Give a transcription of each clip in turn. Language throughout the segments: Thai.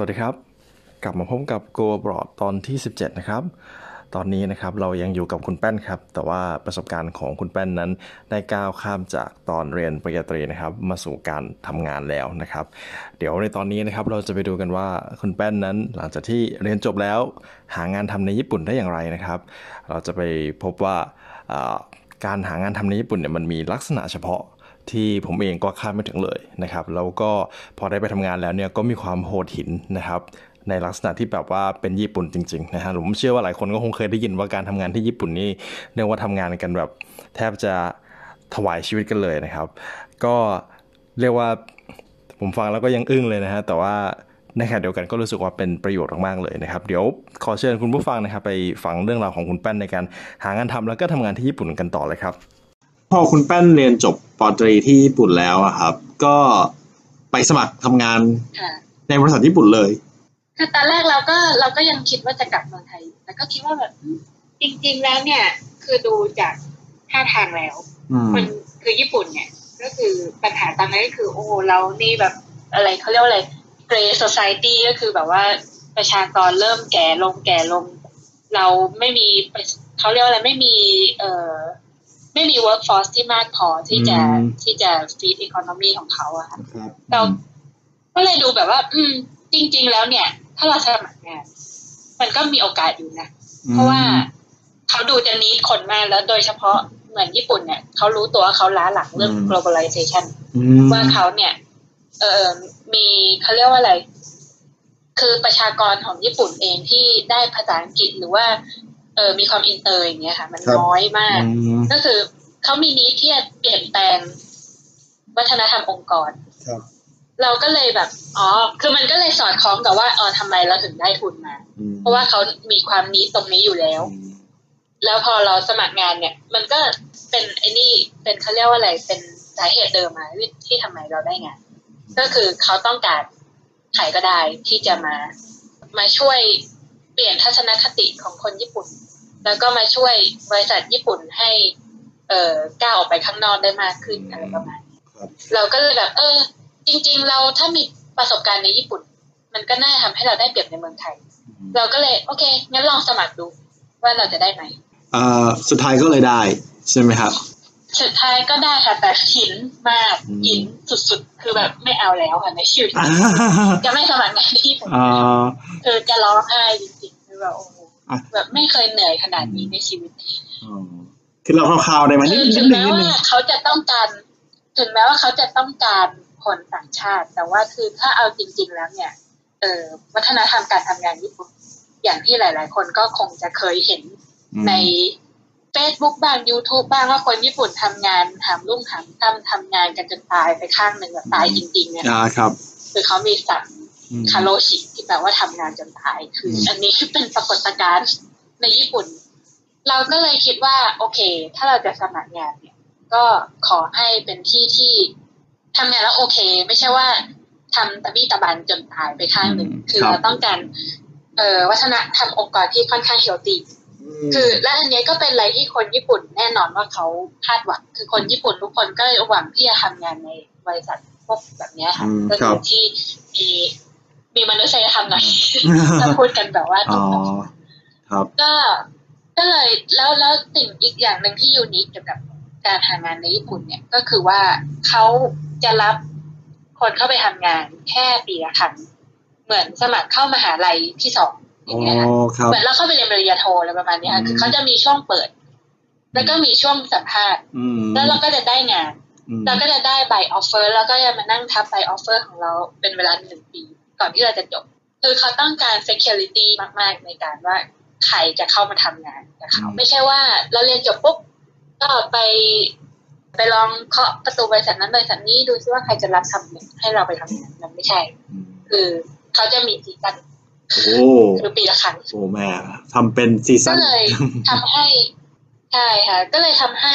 วัสดีครับ กลับมาพบกับ Go Abroad ตอนที่ 17 นะครับ ตอนนี้นะครับเรายังอยู่กับคุณแป้นครับ แต่ว่าประสบการณ์ของคุณแป้นนั้น ได้ก้าวข้ามจากตอนเรียนปริญญาตรีนะครับ มาสู่การทำงานแล้วนะครับ เดี๋ยวในตอนนี้นะครับเราจะไปดูกันว่าคุณแป้นนั้น หลังจากที่เรียนจบแล้ว หางานทำในญี่ปุ่นได้อย่างไรนะครับ เราจะไปพบว่าอ่าการหางานทำในญี่ปุ่นเนี่ยมันมีลักษณะเฉพาะ ที่ผมเองก็คาดไม่ถึงเลยนะครับ แล้วก็พอได้ไปทำงานแล้วเนี่ยก็มีความโหดหินนะครับในลักษณะที่แบบว่าเป็นญี่ปุ่นจริงๆนะฮะผมเชื่อว่าหลายคนก็คงเคยได้ยินว่าการทำงานที่ญี่ปุ่นนี่เรียกว่าทำงานกันแบบแทบจะถวายชีวิตกันเลยนะครับ ก็เรียกว่าผมฟังแล้วก็ยังอึ้งเลยนะฮะแต่ว่าในขณะเดียวกันก็รู้สึกว่าเป็นประโยชน์มากๆเลยนะครับ เดี๋ยวขอเชิญคุณผู้ฟังนะครับไปฟังเรื่องราวของคุณแป้นในการหางานทำแล้วก็ทำงานที่ญี่ปุ่นกันต่อเลยครับ พอคุณแป้นเรียนจบปอตรีที่ญี่ปุ่นแล้วอะครับ ก็ไปสมัครทำงานค่ะในบริษัทญี่ปุ่นเลย คือตอนแรกเราก็เราก็ยังคิดว่าจะกลับเมืองไทย แต่ก็คิดว่าแบบอืมจริง ๆ แล้วเนี่ย คือดูจากท่าทางแล้วอืมคนคือญี่ปุ่นเนี่ย ก็คือปัญหาตอนนั้นก็คือ โอ้โหเรานี่แบบอะไรเขาเรียกว่าอะไรเกรย์ society ก็คือแบบว่าประชากรเริ่มแก่ลงแก่ลง เราไม่มีเขาเรียกว่าอะไรไม่มี เอ่อ ไม่มี workforce ที่มากพอที่จะที่จะ feed economy ของเขาอะค่ะครับเราก็เลยดูแบบว่า อืม จริง ๆ แล้วเนี่ย ถ้าเราสมัครงาน มันก็มีโอกาสอยู่นะ เพราะว่าเขาดูจะนิดคนมากแล้วโดยเฉพาะเหมือนญี่ปุ่นเนี่ยเขารู้ตัวว่าเขาล้าหลังเรื่อง globalization อืมว่าเขาเนี่ย เออมีเขาเรียกว่าอะไร คือประชากรของญี่ปุ่นเองที่ได้ภาษาอังกฤษหรือว่า เออมีความอินเตอร์อย่างเงี้ยค่ะ มันน้อยมากอืมก็คือเขามีนี้ที่จะเปลี่ยนแปลงวัฒนธรรมองค์กรครับเราก็เลยแบบอ๋อคือมันก็เลยสอดคล้องกับว่าอ๋อทำไมเราถึงได้ทุนมาอืมเพราะว่าเขามีความนี้ตรงนี้อยู่แล้วอืมแล้วพอเราสมัครงานเนี่ย มันก็เป็นไอ้นี่เป็นเขาเรียกว่าอะไรเป็นสาเหตุเดิมมาที่ที่ทำไมเราได้งานก็คือเขาต้องการใครก็ได้ที่จะมามาช่วยเปลี่ยนทัศนคติของคนญี่ปุ่น แล้วก็มาช่วยบริษัทญี่ปุ่นให้ เอ่อก้าวออกไปข้างนอกได้มากขึ้นอะไรประมาณนี้ครับเราก็เลยแบบ เออ จริง ๆ เราถ้ามีประสบการณ์ในญี่ปุ่น มันก็น่าทำให้เราได้เปรียบในเมืองไทย เราก็เลยโอเคงั้นลองสมัครดูว่าเราจะได้ไหมเอ่อสุดท้ายก็เลยได้ ใช่ไหมครับ สุดท้ายก็ได้ค่ะ แต่หินมากอืมหินสุดๆ คือแบบไม่เอาแล้วค่ะในชีวิตอ่าจะไม่สมัครงานที่ญี่ปุ่นอ่าคือจะร้องไห้จริงๆคือแบบโอ้โหอะแบบไม่เคยเหนื่อยขนาดนี้ในชีวิตอ๋อคือเราคร่าวๆได้ไหมนิคืดอนิถึดงนึงแม้นิดนึว่างเขาจะต้องการ ถึงแม้ว่าเขาจะต้องการคนต่างชาติ แต่ว่าคือถ้าเอาจริง ๆ แล้วเนี่ย เออวัฒนธรรมการทำงานญี่ปุ่นอย่างที่หลาย ๆ คนก็คงจะเคยเห็นใน Facebook บ้าง YouTube บ้างว่าคนญี่ปุ่นทำงานหามรุ่งหามค่ำทำงานกันจนตายไปข้างหนึ่งแบบตายจริงๆเนี่ยอ่าครับ คือเขามีศัพท์อืมคาโรชิที่แปลว่าทำงานจนตายคืออมอันนี้เป็นปรากฏการณ์ในญี่ปุ่น เราก็เลยคิดว่า โอเค ถ้าเราจะสมัครงานเนี่ย ก็ขอให้เป็นที่ที่ทำงานแล้วโอเค ไม่ใช่ว่าทำตะบี้ตะบันจนตายไปข้างหนึ่งอืมคือครับเราต้องการเอ่อวัฒนธรรมองค์กรที่ค่อนข้างเฮลตี้ คือและอันเนี้ยก็เป็นอะไรที่คนญี่ปุ่นแน่นอนว่าเขาคาดหวัง คือคนญี่ปุ่นทุกคนก็หวังที่จะทำงานในบริษัทพวกแบบเนี้ยค่ะอืมก็คคืรัอบที่มีมีมนุษยธรรมหน่อยถ้าพูดกันแบบว่าตอ๋รองครับๆก็ก็เลยแล้วแล้วสิ่งอีกอย่างหนึ่งที่ยูนิคเกี่ยวกับการหางานในญี่ปุ่นเนี่ยก็คือว่าเขาจะรับคนเข้าไปทำงานแค่ปีละครั้งเหมือนสมัครเข้ามหาลัยที่สอง อ๋ออ๋ย่าองเงี้ยค่ะครับเหมือนเราเข้าไปเรียนปริญญาโทอะไรประมาณเนี้ยค่ะอืมคือเขาจะมีช่วงเปิด แล้วก็มีช่วงสัมภาษณ์อืมแล้วเราก็จะได้งานอืมเราก็จะได้ใบ offer แล้วก็จะมานั่งทับใบ offer ของเราเป็นเวลาหนึ่งปี ก่อนที่เราจะจบ คือเขาต้องการ security มาก ๆ ในการว่าใครจะเข้ามาทำงานกับเขาไม่ใช่ว่าเราเรียนจบปุ๊บก็ไปไปลองเคาะประตูบริษัทนั้นบริษัทนี้ดูซิว่าใครจะรับทำให้เราไปทำงานมันไม่ใช่อืมคือเขาจะมีซีซั่น โอ้คือปีละครั้งโหแม่ทำเป็นซีก็ซั่นเลยทำให้ใช่ค่ะ ก็เลยทำให้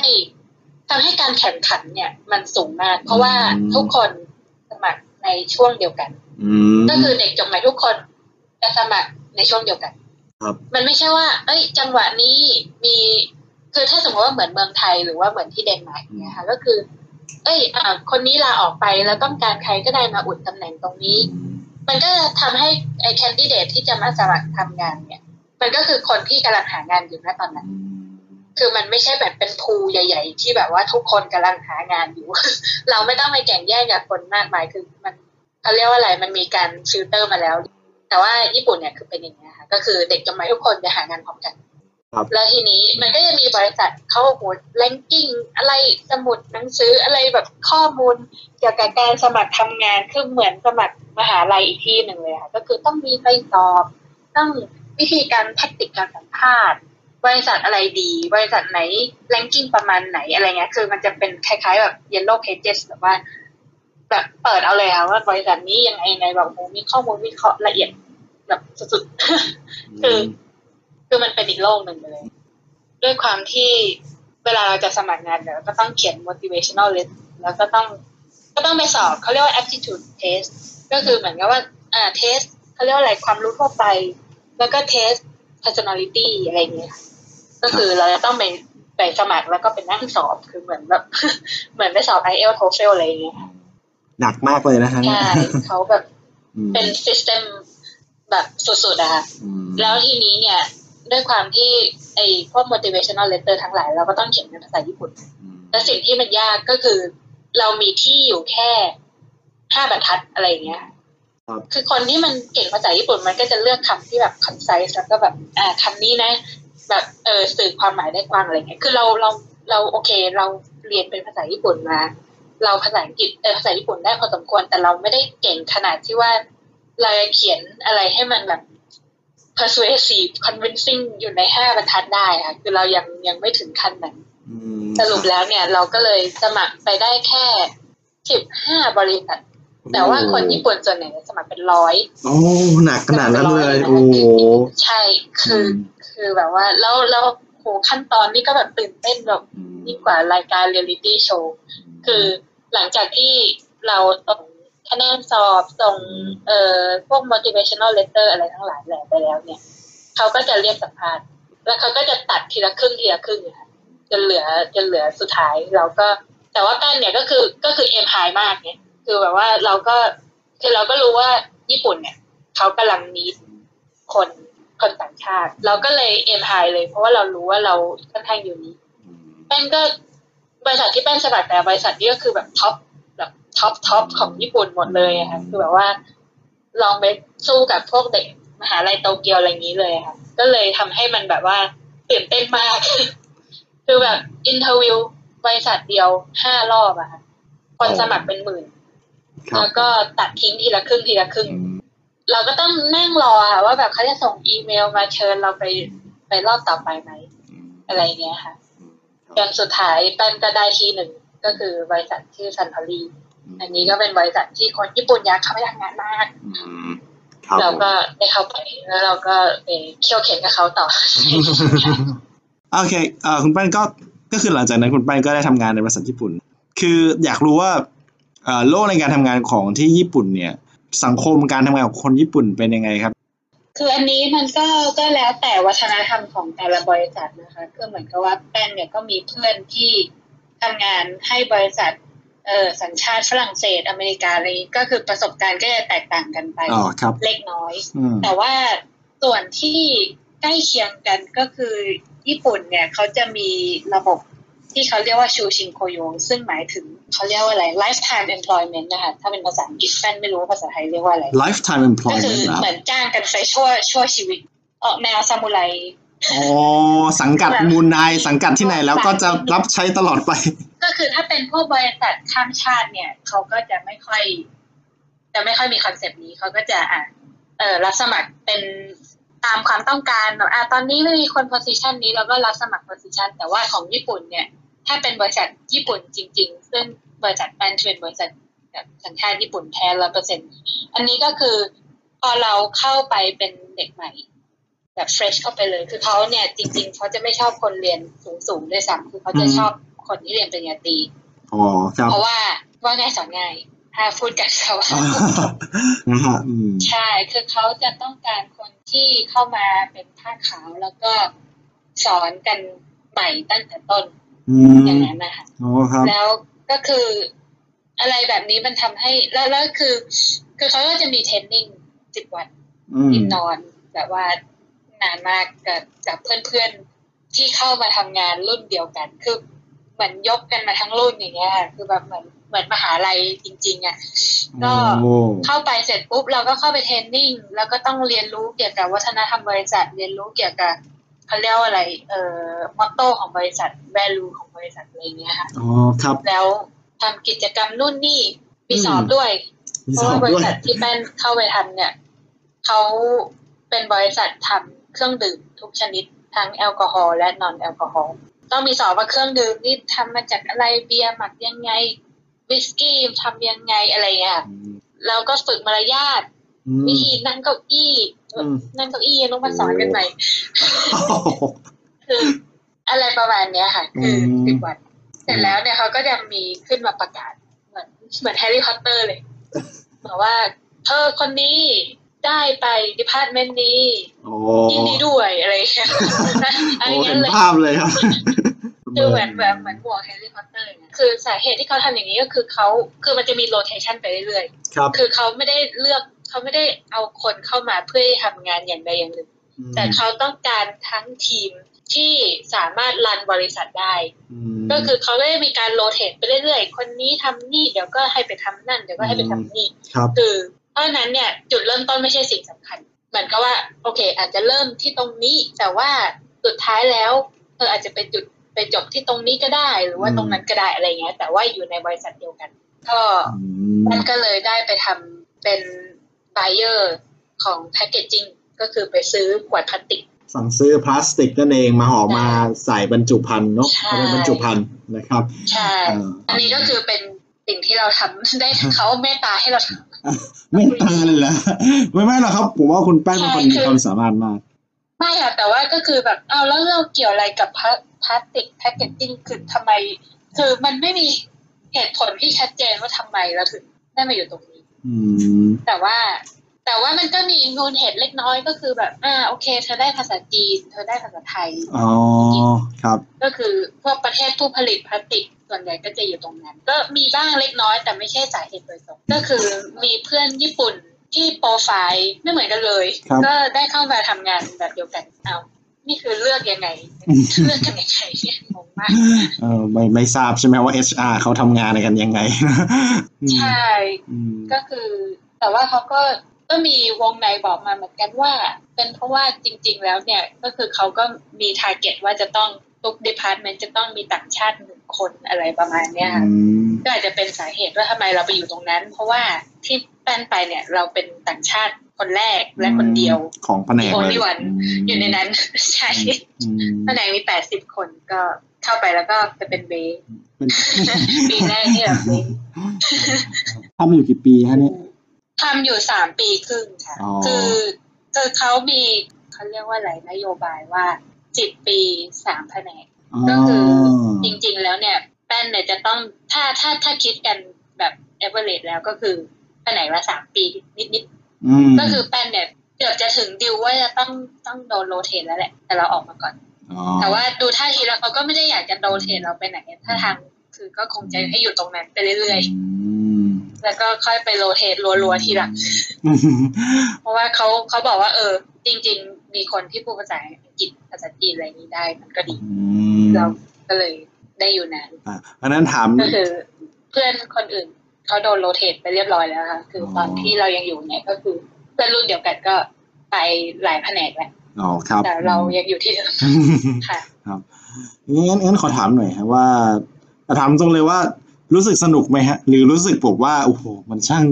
ทำให้การแข่งขันเนี่ย มันสูงมาก เพราะว่าทุกคนสมัครในช่วงเดียวกันอืมก็คือเด็กจบใหม่ทุกคนจะสมัครในช่วงเดียวกันครับมันไม่ใช่ว่า เอ้ย จังหวะนี้มี คือถ้าสมมติว่าเหมือนเมืองไทยหรือว่าเหมือนที่เดนมาร์กเนี่ยค่ะ ก็คือ เอ้ย อ่า คนนี้ลาออกไปแล้วต้องการใครก็ได้มาอุดตำแหน่งตรงนี้ มันก็ทำให้ไอ้แคนดิเดตที่จะมาสมัครทำงานเนี่ย มันก็คือคนที่กำลังหางานอยู่ณตอนนั้น คือมันไม่ใช่แบบเป็นภูใหญ่ ๆ ที่แบบว่าทุกคนกำลังหางานอยู่ เราไม่ต้องไปแข่งแย่งกับคนมากมายคือมันเขาเรียกว่าอะไรมันมีการฟิลเตอร์มาแล้ว แต่ว่าญี่ปุ่นเนี่ยคือเป็นอย่างนี้ค่ะก็คือเด็กจบใหม่ทุกคนจะหางานพร้อมกัน แล้วทีนี้มันก็จะมีบริษัทเขาโอ้โห ranking อะไรสมุดหนังสืออะไรแบบข้อมูลเกี่ยวกับการสมัครทำงานคือเหมือนสมัครมหาลัยอีกที่หนึ่งเลยค่ะก็คือต้องมีไปสอบต้องวิธีการ tactic การสัมภาษณ์ บริษัทอะไรดี บริษัทไหน ranking ประมาณไหนอะไรเงี้ยคือมันจะเป็นคล้ายๆแบบ yellow pages แบบว่าแบบเปิดเอาเลยค่ะว่าบริษัทนี้ยังไงยังไงแบบโหมีข้อมูลวิเคราะห์ละเอียดแบบสุดๆคือ คือมันเป็นอีกโลกหนึ่งไปเลย ด้วยความที่เวลาเราจะสมัครงานเนี่ยเราก็ต้องเขียน motivational list แล้วก็ต้องก็ต้องไปสอบเขาเรียกว่า aptitude test ก็คือเหมือนกับว่าอ่า test เขาเรียกว่าอะไรความรู้ทั่วไป แล้วก็ test personality อะไรอย่างเงี้ยค่ะก็คือเราจะต้องไปไปสมัครแล้วก็ไปนั่งสอบคือเหมือนแบบเหมือนไปสอบ IELTS TOEFL อะไรอย่างเงี้ยค่ะหนักมากเลยนะฮะใช่เขาแบบอืมเป็น system แบบสุดๆอะค่ะอืมแล้วทีนี้เนี่ย ด้วยความที่ไอ้พวก motivational letter ทั้งหลายเราก็ต้องเขียนเป็นภาษาญี่ปุ่นอืมและสิ่งที่มันยากก็คือ เรามีที่อยู่แค่ห้าบรรทัดอะไรอย่างเงี้ยครับคือคนที่มันเก่งภาษาญี่ปุ่นมันก็จะเลือกคำที่แบบ concise แล้วก็แบบอ่าคำนี้นะ แบบเออสื่อความหมายได้กว้างอะไรเงี้ยคือเราเราเราโอเค เราเรียนเป็นภาษาญี่ปุ่นมาเราภาษาอังกฤษเออภาษาญี่ปุ่นได้พอสมควร แต่เราไม่ได้เก่งขนาดที่ว่าเราจะเขียนอะไรให้มันแบบ persuasive convincing อยู่ในห้าบรรทัดได้ค่ะคือเรายังยังไม่ถึงขั้นนั้นอืมสรุปแล้วเนี่ยเราก็เลยสมัครไปได้แค่สิบห้าบริษัท แต่ว่าคนญี่ปุ่นส่วนใหญ่สมัครเป็นร้อยโอ้หนักขนาดนั้นเลยโอ้ใช่คืออคือแบบว่า แล้วแล้วโหขั้นตอนนี้ก็แบบตื่นเต้นแบบยิ่งกว่ารายการเรียลิตี้โชว์คือหลังจากที่เราส่ง คะแนนสอบส่งเอ่อพวก motivational letter อะไรทั้งหลายแหล่ไปแล้วเนี่ยเขาก็จะเรียกสัมภาษณ์แล้วเขาก็จะตัดทีละครึ่งทีละครึ่งอะค่ะจนเหลือจนเหลือสุดท้ายเราก็ แต่ว่าแป้นเนี่ยก็คือก็คือเอมไฮมากเนี่ยคือแบบว่าเราก็คือเราก็รู้ว่าญี่ปุ่นเนี่ยเขากำลังมีคนคนต่างชาติ เราก็เลย aim high เลยเพราะว่าเรารู้ว่าเราค่อนข้างอยู่นี้แป้นก็บริษัทที่แป้นสมัครแต่บริษัทนี้ก็คือแบบ top แบบ top top ของญี่ปุ่นหมดเลยอะค่ะคือแบบว่าลองไปสู้กับพวกเด็กมหาลัยโตเกียวอะไรอย่างนี้เลยค่ะ ก็เลยทำให้มันแบบว่าตื่นเต้นมาก คือแบบ interview บริษัทเดียวห้ารอบอะค่ะคนสมัครเป็นหมื่นครับแล้วก็ตัดทิ้งทีละครึ่งทีละครึ่งอืมเราก็ต้องนั่งรอค่ะว่าแบบเขาจะส่งอีเมลมาเชิญเราไปไปรอบต่อไปไหม อะไรอย่างเงี้ยค่ะจนสุดท้ายแป้นก็ได้ที่หนึ่งก็คือบริษัทชื่อ Suntory อันนี้ก็เป็นบริษัทที่คนญี่ปุ่นอยากเข้าไปทำงานมากอืมครับเราก็ได้เข้าไปแล้วเราก็ไปเคี่ยวเข็นกับเขาต่อ โอเคเอ่อคุณแป้นก็ก็คือหลังจากนั้นคุณแป้นก็ได้ทำงานในบริษัทญี่ปุ่น คืออยากรู้ว่าเอ่อโลกในการทำงานของที่ญี่ปุ่นเนี่ย สังคมการทำงานของคนญี่ปุ่นเป็นยังไงครับ คืออันนี้มันก็ก็แล้วแต่วัฒนธรรมของแต่ละบริษัทนะคะคือเหมือนกับว่าแป้นเนี่ยก็มีเพื่อนที่ทำงานให้บริษัท เอ่อสัญชาติฝรั่งเศสอเมริกาอะไรอย่างงี้ก็คือประสบการณ์ก็จะแตกต่างกันไปอ๋อครับเล็กน้อยอืมแต่ว่าส่วนที่ใกล้เคียงกันก็คือญี่ปุ่นเนี่ยเขาจะมีระบบที่เขาเรียกว่าชูชินโคโยซึ่งหมายถึงเขาเรียกว่าอะไร lifetime employment นะคะถ้าเป็นภาษาอังกฤษแฟนไม่รู้ว่าภาษาไทยเรียกว่าอะไร lifetime ก็คือ employment เหรอคเหรับมือนจ้างกันไปชั่วชั่วชีวิตออกแนวซามูไรอ๋อสังกัดมูลนายสังกัดที่ไหนแล้วก็จะรับใช้ตลอดไป ก็คือถ้าเป็นพวกบริษัทข้ามชาติเนี่ยเขาก็จะไม่ค่อย จะไม่ค่อยมี concept นี้เขาก็จะอะเออรับสมัครเป็นตามความต้องการแบบอะตอนนี้ไม่มีคน position นี้เราก็รับสมัคร position แต่ว่าของญี่ปุ่นเนี่ย ถ้าเป็นบริษัทญี่ปุ่นจริง ๆ ซึ่งบริษัทแป้นเป็นบริษัทสัญชาติญี่ปุ่นแท้ร้อยเปอร์เซ็นอันนี้ก็คือพอเราเข้าไปเป็นเด็กใหม่แบบ fresh เข้าไปเลย คือเขาเนี่ยจริง ๆเขาจะไม่ชอบคนเรียนสูงๆด้วยซ้ำคือเขาจะชอบ คนที่เรียนปริญญาตรีอ๋อครับเพราะว่าว่าง่ายสอนง่ายถ้าพูดกันเขาอ่านะฮะอืมใช่คือเขาจะต้องการคนที่เข้ามาเป็นผ้าขาวแล้วก็สอนกันใหม่ตั้งแต่ต้นอืมอย่างนั้นนะคะอ๋อครับแล้วก็คืออะไรแบบนี้มันทำให้แล้วแล้วคือ คือเขาก็จะมีเทรนนิ่งสิบวันอืมกินนอนแบบว่านานมากกับกับเพื่อนๆที่เข้ามาทำงานรุ่นเดียวกัน คือ เหมือนยกกันมาทั้งรุ่นอย่างเงี้ยค่ะคือแบบเหมือนเหมือนมหาลัยจริง ๆอะก็โอ้เข้าไปเสร็จปุ๊บเราก็เข้าไปเทรนนิ่งแล้วก็ต้องเรียนรู้เกี่ยวกับวัฒนธรรมบริษัท เรียนรู้เกี่ยวกับเขาเรียกว่าอะไร เอ่อมอตโต้ของบริษัท value ของบริษัทอะไรเงี้ยค่ะอ๋อครับ แล้วทำกิจกรรมนู่นนี่มีอืมสอบด้วยมีเพสราะอว่าบบริด้วยษัทที่แป้นเข้าไปทำเนี่ยเขาเป็นบริษัททำเครื่องดื่มทุกชนิดทั้งแอลกอฮอล์และนอนแอลกอฮอล์ ต้องมีสอบว่าเครื่องดื่มนี่ทำมาจากอะไรเบียร์หมักยังไงวิสกี้ทำยังไงอะไรอย่างเงี้ยอืมแล้วก็ฝึกมารยาทอืมวิธีนั่งเก้าอี้อืมนั่งเก้าอี้ต้องมาสอนกันใหม่โอ้โหคืออะไรประมาณเนี้ยค่ะ คืออมสิบวันเสร็จแล้วเนี่ยเขาก็จะมีขึ้นมาประกาศ เหมือนเหมือนแฮร์รี่พอตเตอร์เลยบอกว่าเธอคนนี้ ได้ไป department นี้โอ้ยินดีด้วยอะไรอย่างเงี้ยอะไรโอ้เงี้เห็นเลยภาพเลยครับคือเหมือนแบบเหมือนหมวกแฮร์รี่พอตเตอร์เนี่ยคือสาเหตุที่เขาทำอย่างนี้ก็คือเขาคือมันจะมี rotation ไปเรื่อยๆครับคือเขาไม่ได้เลือกเขาไม่ได้เอาคนเข้ามาเพื่อให้ทำงานอย่างใดอย่างหนึ่ง แต่เขาต้องการทั้งทีมที่สามารถ run บริษัทได้มก็คือเขาก็ได้มีการโรเตทไปเรื่อยๆ คนนี้ทำนี่เดี๋ยวก็ให้ไปทำนั่น เดี๋ยวก็ให้ไปทำนี่ครับคือ เพราะฉะนั้นเนี่ยจุดเริ่มต้นไม่ใช่สิ่งสำคัญ เหมือนกับว่าโอเค อาจจะเริ่มที่ตรงนี้ แต่ว่าสุดท้ายแล้วเธออาจจะไปจุดไปจบที่ตรงนี้ก็ได้ หรือว่าตรงนั้นก็ได้อะไรเงี้ย แต่ว่าอยู่ในบริษัทเดียวกัน ก็อืมมันก็เลยได้ไปทำเป็น buyer ของแพ c เกจจิ้งก็คือไปซื้อขวดพลาสติก สั่งซื้อพลาสติกนั่นเองมาห่อมาใส่บรรจุภัณฑ์เนาะใช่เอาเป็นบรรจุภัณฑ์นะครับใช่เอ่ออันนี้ก็คือเป็น สิ่งที่เราทำได้เขาเมตตาให้เราทำไม่ตาเลยเหรอไม่ไม่หรอกครับผมว่าคุณแป้งเป็นคนใช่มีคือความสามารถมากไม่ค่ะแต่ว่าก็คือแบบเอาแล้วเราเกี่ยวอะไรกับพลาพลาสติกแพ c เกจจิ้งคือทำไม คือมันไม่มีเหตุผลที่ชัดเจนว่าทำไมเราถึงได้มาอยู่ตรงนี้อืมแต่ว่า แต่ว่ามันก็มีมูลเหตุเล็กน้อยก็คือแบบ อ่า โอเค เธอได้ภาษาจีน เธอได้ภาษาไทย อ๋อ ครับ ก็คือพวกประเทศผู้ผลิตพลาสติกส่วนใหญ่ก็จะอยู่ตรงนั้น ก็มีบ้างเล็กน้อย แต่ไม่ใช่สาเหตุโดยตรง ก็คือมีเพื่อนญี่ปุ่นที่โปรไฟล์ไม่เหมือนกันเลยครับก็ได้เข้ามาทำงานแบบเดียวกัน เอานี่คือเลือกยังไง เลือกกันยังไงเนี่ยงงมาก เออไม่ไม่ทราบใช่ไหมว่า HR เขาทำงานกันยังไงอืมใช่อืมก็คือแต่ว่าเขาก็ ก็มีวงในบอกมาเหมือนกันว่า เป็นเพราะว่าจริง ๆ แล้วเนี่ยก็คือเขาก็มี target ว่าจะต้องทุก department จะต้องมีต่างชาติหนึ่งคนอะไรประมาณเนี้ยค่ะอืมก็อาจจะเป็นสาเหตุว่าทำไมเราไปอยู่ตรงนั้น เพราะว่าที่แป้นไปเนี่ยเราเป็นต่างชาติคนแรกและคนเดียวของแผนกโอ only oneอยู่ในนั้นใช่อืมแผนกมีแปดสิบคนก็เข้าไปแล้วก็จะเป็นเบย์เป็นปีแรกที่แบบเบย์ทำอยู่กี่ปีฮะเนี่ย ทำอยู่สามปีครึ่งค่ะ อ๋อ คือคือเขามีเขาเรียกว่าอะไรนโยบายว่าสิบปีสามแผนก ก็คือจริงๆแล้วเนี่ยแป้นเนี่ยจะต้องถ้าถ้าถ้าคิดกันแบบเอเวอเรแล้วก็คือแผนกละสามปีนิดอืมๆก็คือแป้นเนี่ยเกือบจะถึงดิวว่าจะต้องต้องโดนโรเทตแล้วแหละ แต่เราออกมาก่อนอ๋อแต่ว่าดูท่าทีแล้วเขาก็ไม่ได้อยากจะโรเทตเราไปไหนถ้าทาง คือก็คงจะให้อยู่ตรงนั้นไปเรื่อยมๆแล้วก็ค่อยไปโรเทตรัวๆทีหลังอืมเพราะว่าเขาเขาบอกว่า เออ จริง ๆ มีคนที่พูดภาษาอังกฤษภาษาจีนอะไรนี้ได้ มันก็ดีอืมเราก็เลยได้อยู่นานอะอันนั้นถามก็คือ เพื่อนคนอื่นเขาโดนโรเทตไปเรียบร้อยแล้วค่ะคือออตอนที่เรายังอยู่เนี่ยก็คือเพื่อนรุ่นเดียวกันก็ไปหลายแผนกแล้วอ๋อครับแต่เรายังอยู่ที่เดิมค่ะงั้นงั้นขอถามหน่อยฮะว่า ถามตรงเลยว่ารู้สึกสนุกไหมฮะ หรือรู้สึกผมว่าโอ้โหมันช่าง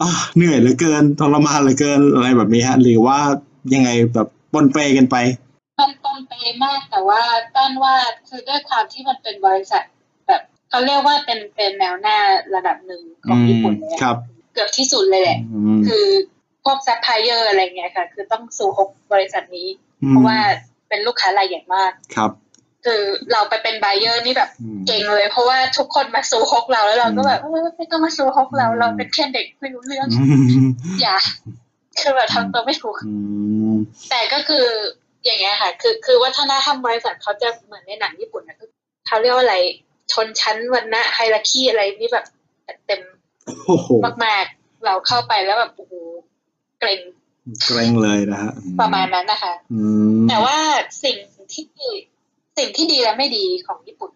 อะเหนื่อยเหลือเกินทรมานเหลือเกินอะไรแบบนี้ฮะ หรือว่ายังไงแบบปนเปกันไปมันต้นเปมากแต่ว่าต้นว่าคือด้วยความที่มันเป็นบริษัท แบบเขาเรียกว่าเป็นเป็นแนวหน้าระดับหนึ่งของญี่ปุ่นเลยอะครับ เกือบที่สุดเลยแหละอืมคือพวกซัพพลายเออร์อะไรเงี้ยค่ะ คือต้องซูฮกบริษัทนี้อืมเพราะว่าเป็นลูกค้ารายใหญ่มากครับ คือเราไปเป็น buyer นี่แบบอืมเก่งเลย เพราะว่าทุกคนมาซูฮกเราแล้วเราก็อืมแบบเออไม่ต้องมาซูฮกเราอืมเราเป็นแค่เด็กไม่รู้เรื่องอืมอย่าคือแบบทำตัวไม่ถูกอืมแต่ก็คืออย่างเงี้ยค่ะ คือคือวัฒนธรรมบริษัทเขาจะเหมือนในหนังญี่ปุ่นนะคือเขาเรียกว่าอะไรชนชั้นวรรณะไฮรักีอะไรนี่แบบเต็มโอ้โหมากๆเราเข้าไปแล้วแบบโอ้โหเกรงเกรงเลยนะฮะประมาณนั้นนะคะอืมแต่ว่าสิ่งที่ สิ่งที่ดีและไม่ดีของญี่ปุ่น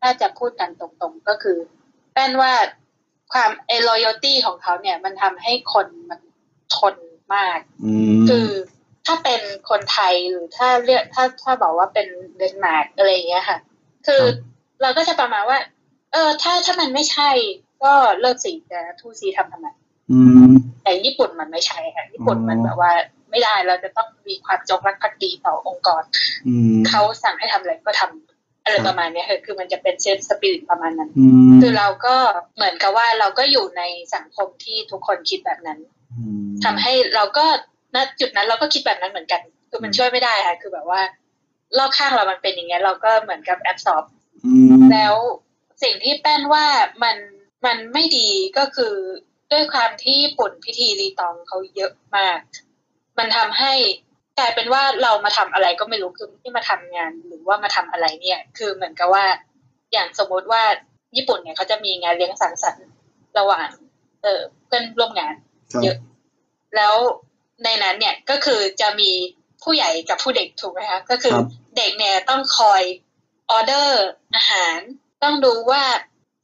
ถ้าจะพูดกันตรงๆก็คือแป้นว่าความเอ loyalty ของเขาเนี่ย มันทำให้คนมันทนมากอืมคือถ้าเป็นคนไทยหรือถ้าเรียกถ้าถ้าบอกว่าเป็นเดนมาร์กอะไรอย่างเงี้ยค่ะ คือเราก็จะประมาณว่า เออ ถ้าถ้ามันไม่ใช่ ก็เลิกสิจะทู่ซี้ทำทำไมอืมแต่ญี่ปุ่นมันไม่ใช่ค่ะญี่ปุ่นมันแบบว่า ไม่ได้ เราจะต้องมีความจงรักภักดีต่อองค์กรอืมเขาสั่งให้ทำอะไรก็ทำอะไรประมาณเนี้ยค่ะคือมันจะเป็นเซฟสปิริตประมาณนั้นอืมคือเราก็เหมือนกับว่าเราก็อยู่ในสังคมที่ทุกคนคิดแบบนั้นอืมทำให้เราก็ณจุดนั้นเราก็คิดแบบนั้นเหมือนกัน คือมันช่วยไม่ได้ค่ะ คือแบบว่ารอบข้างเรามันเป็นอย่างเงี้ย เราก็เหมือนกับแอบสอบอืมแล้วสิ่งที่แป้นว่ามันมันไม่ดีก็คือด้วยความที่ญี่ปุ่นพิธีรีตองเขาเยอะมาก มันทำให้กลายเป็นว่าเรามาทำอะไรก็ไม่รู้คือที่มาทำงานหรือว่ามาทำอะไรเนี่ย คือเหมือนกับว่า อย่างสมมติว่าญี่ปุ่นเนี่ยเขาจะมีงานเลี้ยงสังสรรค์ระหว่าง เออเพื่อนร่วมงานครับเยอะ แล้วในนั้นเนี่ยก็คือจะมีผู้ใหญ่กับผู้เด็กถูกไหมคะก็คือครับเด็กเนี่ยต้องคอยออเดอร์อาหาร ต้องดูว่า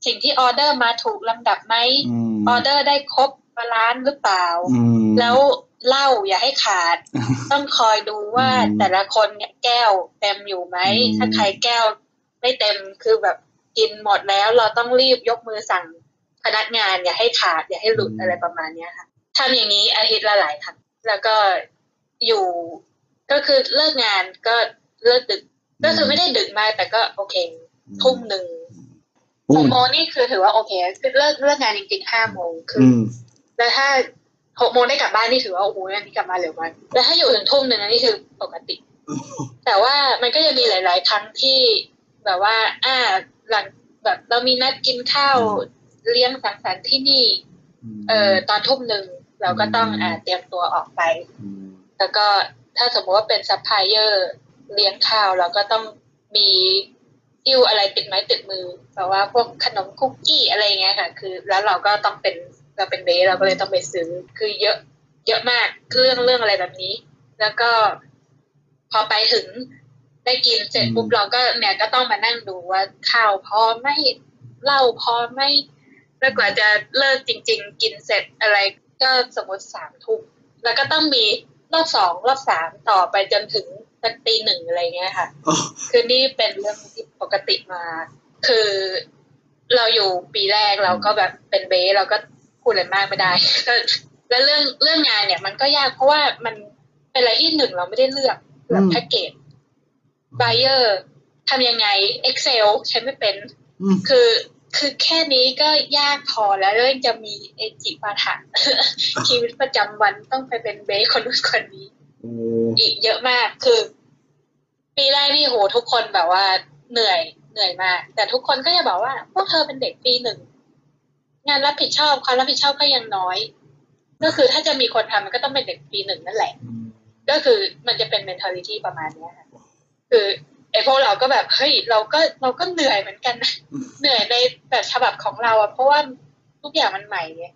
สิ่งที่ออเดอร์มาถูกลำดับไหมอืมออเดอร์ได้ครบ balance หรือเปล่าอืมแล้ว เหล้าอย่าให้ขาด ต้องคอยดูว่าอืมแต่ละคนเนี่ยแก้วเต็มอยู่ไหมอืมถ้าใครแก้วไม่เต็มคือแบบกินหมดแล้วเราต้องรีบยกมือสั่งพนักงานอย่าให้ขาดอย่าให้หลุดอะไรประมาณเนี้ยค่ะทำอย่างนี้อาทิตย์ละหลายครั้งแล้วก็อยู่ก็คือเลิกงานก็เลิกดึก ก็คือไม่ได้ดึกมากแต่ก็โอเคทุ่มหนึ่งโอ้หกโมงนี่คือถือว่าโอเคคือเลิกเลิกงานจริงๆห้าโมงคืออือมแล้วถ้า หกโมงได้กลับบ้านนี่ถือว่าโอ้โหอันนี้กลับมาเร็วมากแล้วถ้าอยู่ถึงทุ่มหนึ่งอันนี้คือปกติ แต่ว่ามันก็จะมีหลาย ๆ ครั้งที่แบบว่า อ่าหลังแบบเรามีนัดกินข้าวเลี้ยงสังสรรค์ที่นี่ เอ่อตอนทุ่มหนึ่งเราก็ต้องอ่าเตรียมตัวออกไปแล้วก็ถ้าสมมติว่าเป็นซัพพลายเออร์เลี้ยงข้าวเราก็ต้องมีอิ้วอะไรติดไม้ติดมือแบบว่าพวกขนมคุกกี้อะไรเงี้ยค่ะ คือ แล้วเราก็ต้องเป็น เราเป็นเบ๊เราก็เลยต้องไปซื้อ คือเยอะ เยอะมากเรื่องเรื่องอะไรแบบนี้ แล้วก็พอไปถึงได้กินเสร็จปุ๊บเราก็เนี่ยก็ต้องมานั่งดูว่าข้าวพอไหมเหล้าพอไหมแล้วกว่าจะเลิกจริง ๆ กินเสร็จอะไรก็สมมติสามทุ่มแล้วก็ต้องมีรอบสองรอบสามต่อไปจนถึงสักตีหนึ่งอะไรเงี้ยค่ะโอ้คือนี่เป็นเรื่องที่ปกติมา คือเราอยู่ปีแรกเราก็แบบเป็นเบสเราก็ พูดอะไรมากไม่ได้ก็แล้วเรื่องเรื่องงานเนี่ย มันก็ยากเพราะว่ามันเป็นอะไรที่หนึ่งเราไม่ได้เลือกแบบแพ็กเกจไบเออร์ทำยังไง Excel ใช้ไม่เป็นอืมคือคือแค่นี้ก็ยากพอแล้วแล้วยังจะมีเอจิปาถะชีวิตประจำวันต้องไปเป็นเบสคนนู้นคนนี้โอ้อีกเยอะมากคือ ปีแรกนี่โหทุกคนแบบว่าเหนื่อยเหนื่อยมาก แต่ทุกคนก็จะบอกว่า พวกเธอเป็นเด็กปีหนึ่ง งานรับผิดชอบความรับผิดชอบก็ยังน้อย ก็คือถ้าจะมีคนทำมันก็ต้องเป็นเด็กปีหนึ่งนั่นแหละอืมก็คือมันจะเป็น mentality ประมาณเนี้ยค่ะคือไอ้พวกเราก็แบบเฮ้ยเราก็เราก็เหนื่อยเหมือนกันนะเหนื่อยในแบบฉบับของเราอะเพราะว่าทุกอย่างมันใหม่ไง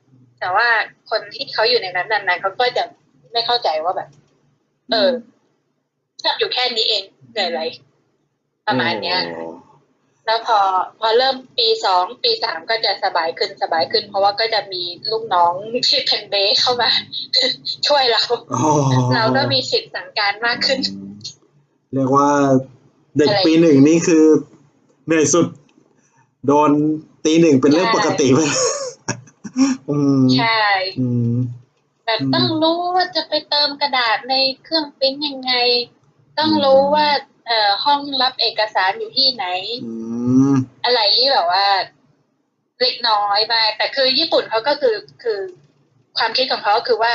แต่ว่าคนที่เขาอยู่ในนั้นนานๆเขาก็จะไม่เข้าใจว่าแบบ เออถ้าอยู่แค่นี้เองเหนื่อยอะไรประมาณเนี้ยโอ้ แล้วพอพอเริ่มปีสองปีสามก็จะสบายขึ้นสบายขึ้น เพราะว่าก็จะมีลูกน้องที่เป็นเบสเข้ามา ช่วยเราโอ้เราก็มีสิทธิ์สั่งการมากขึ้น เรียกว่าเด็กอะไรปีหนึ่งนี่คือเหนื่อยสุด โดนตีหนึ่งเป็นเรื่องใช่ปกติไปอืมใช่อืมแบบอืมต้องรู้ว่าจะไปเติมกระดาษในเครื่องปริ้นยังไง ต้องรู้ว่า เอ่อห้องรับเอกสารอยู่ที่ไหน อืมอะไรที่แบบว่าเล็กน้อยมากแต่คือญี่ปุ่นเขาก็คือคือความคิดของเขาก็คือว่า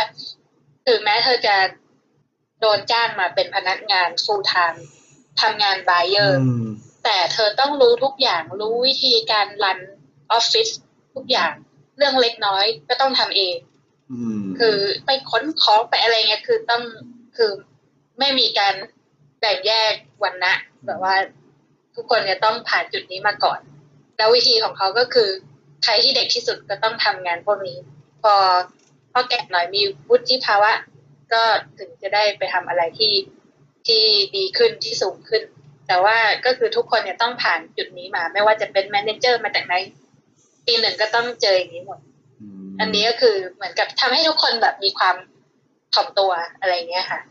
ถึงแม้เธอจะโดนจ้างมาเป็นพนักงาน full time ทำงาน buyer อืมแต่เธอต้องรู้ทุกอย่างรู้วิธีการรันออฟฟิศทุกอย่างเรื่องเล็กน้อยก็ต้องทำเองอืมคือไปค้นของไปอะไรเงี้ยคือต้องคือไม่มีการ แบ่งแยกวันนะแบบว่าทุกคนจะต้องผ่านจุดนี้มาก่อน แล้ววิธีของเขาก็คือ ใครที่เด็กที่สุดก็ต้องทำงานพวกนี้ พอพอแก่หน่อยมีวุฒิภาวะ ก็ถึงจะได้ไปทำอะไรที่ที่ดีขึ้นที่สูงขึ้น แต่ว่าก็คือทุกคนเนี่ยต้องผ่านจุดนี้มา ไม่ว่าจะเป็น manager มาจากไหนปีหนึ่งก็ต้องเจออย่างนี้หมด อันนี้ก็คือเหมือนกับทำให้ทุกคนแบบมีความถ่อมตัวอะไรเงี้ยค่ะอ๋อ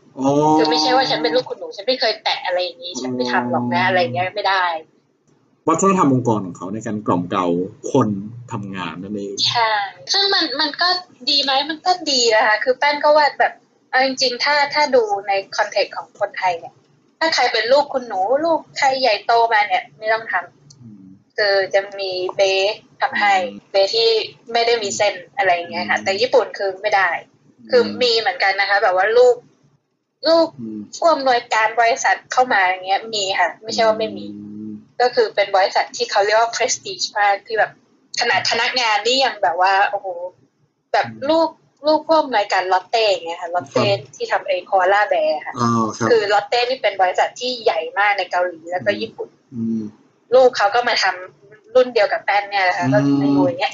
คือไม่ใช่ว่าฉันเป็นลูกคุณหนูฉันไม่เคยแตะอะไรอย่างนี้ ฉันไม่ทำหรอกนะอะไรเงี้ยไม่ได้ วัฒนธรรมองค์กรของเขาในการกล่อมเกลาคนทำงานนั่นเองใช่ซึ่งมันมันก็ดีไหมมันก็ดีนะคะคือแป้นก็ว่าแบบเอาจริงๆถ้าถ้าดูในคอนเทกต์ของคนไทยเนี่ย ถ้าใครเป็นลูกคุณหนู ลูกใครใหญ่โตมาเนี่ย ไม่ต้องทำคือจะมีเบสทำให้เบสที่ไม่ได้มีเส้นอะไรอย่างเงี้ยค่ะ แต่ญี่ปุ่นคือไม่ได้ คือมีเหมือนกันนะคะ แบบว่าลูก ลูกอืมผู้อำนวยการบริษัทเข้ามาอย่างเงี้ย มีค่ะ ไม่ใช่ว่าไม่มี ก็คือเป็นบริษัทที่เขาเรียกว่า prestige มากที่แบบขนาดพนักงานนี่ยังแบบว่าโอ้โหแบบลูกลูกพวกรายการลอตเต้อย่างเงี้ยค่ะลอตเต้ที่ทำเองคอล่าแบร์ค่ะอ๋อครับคือลอตเต้นี่เป็นบริษัทที่ใหญ่มากในเกาหลีแล้วก็ญี่ปุ่นอืมลูกเขาก็มาทำรุ่นเดียวกับแป้นเนี่ยนะคะอืมก็มาอยู่อย่างเงี้ย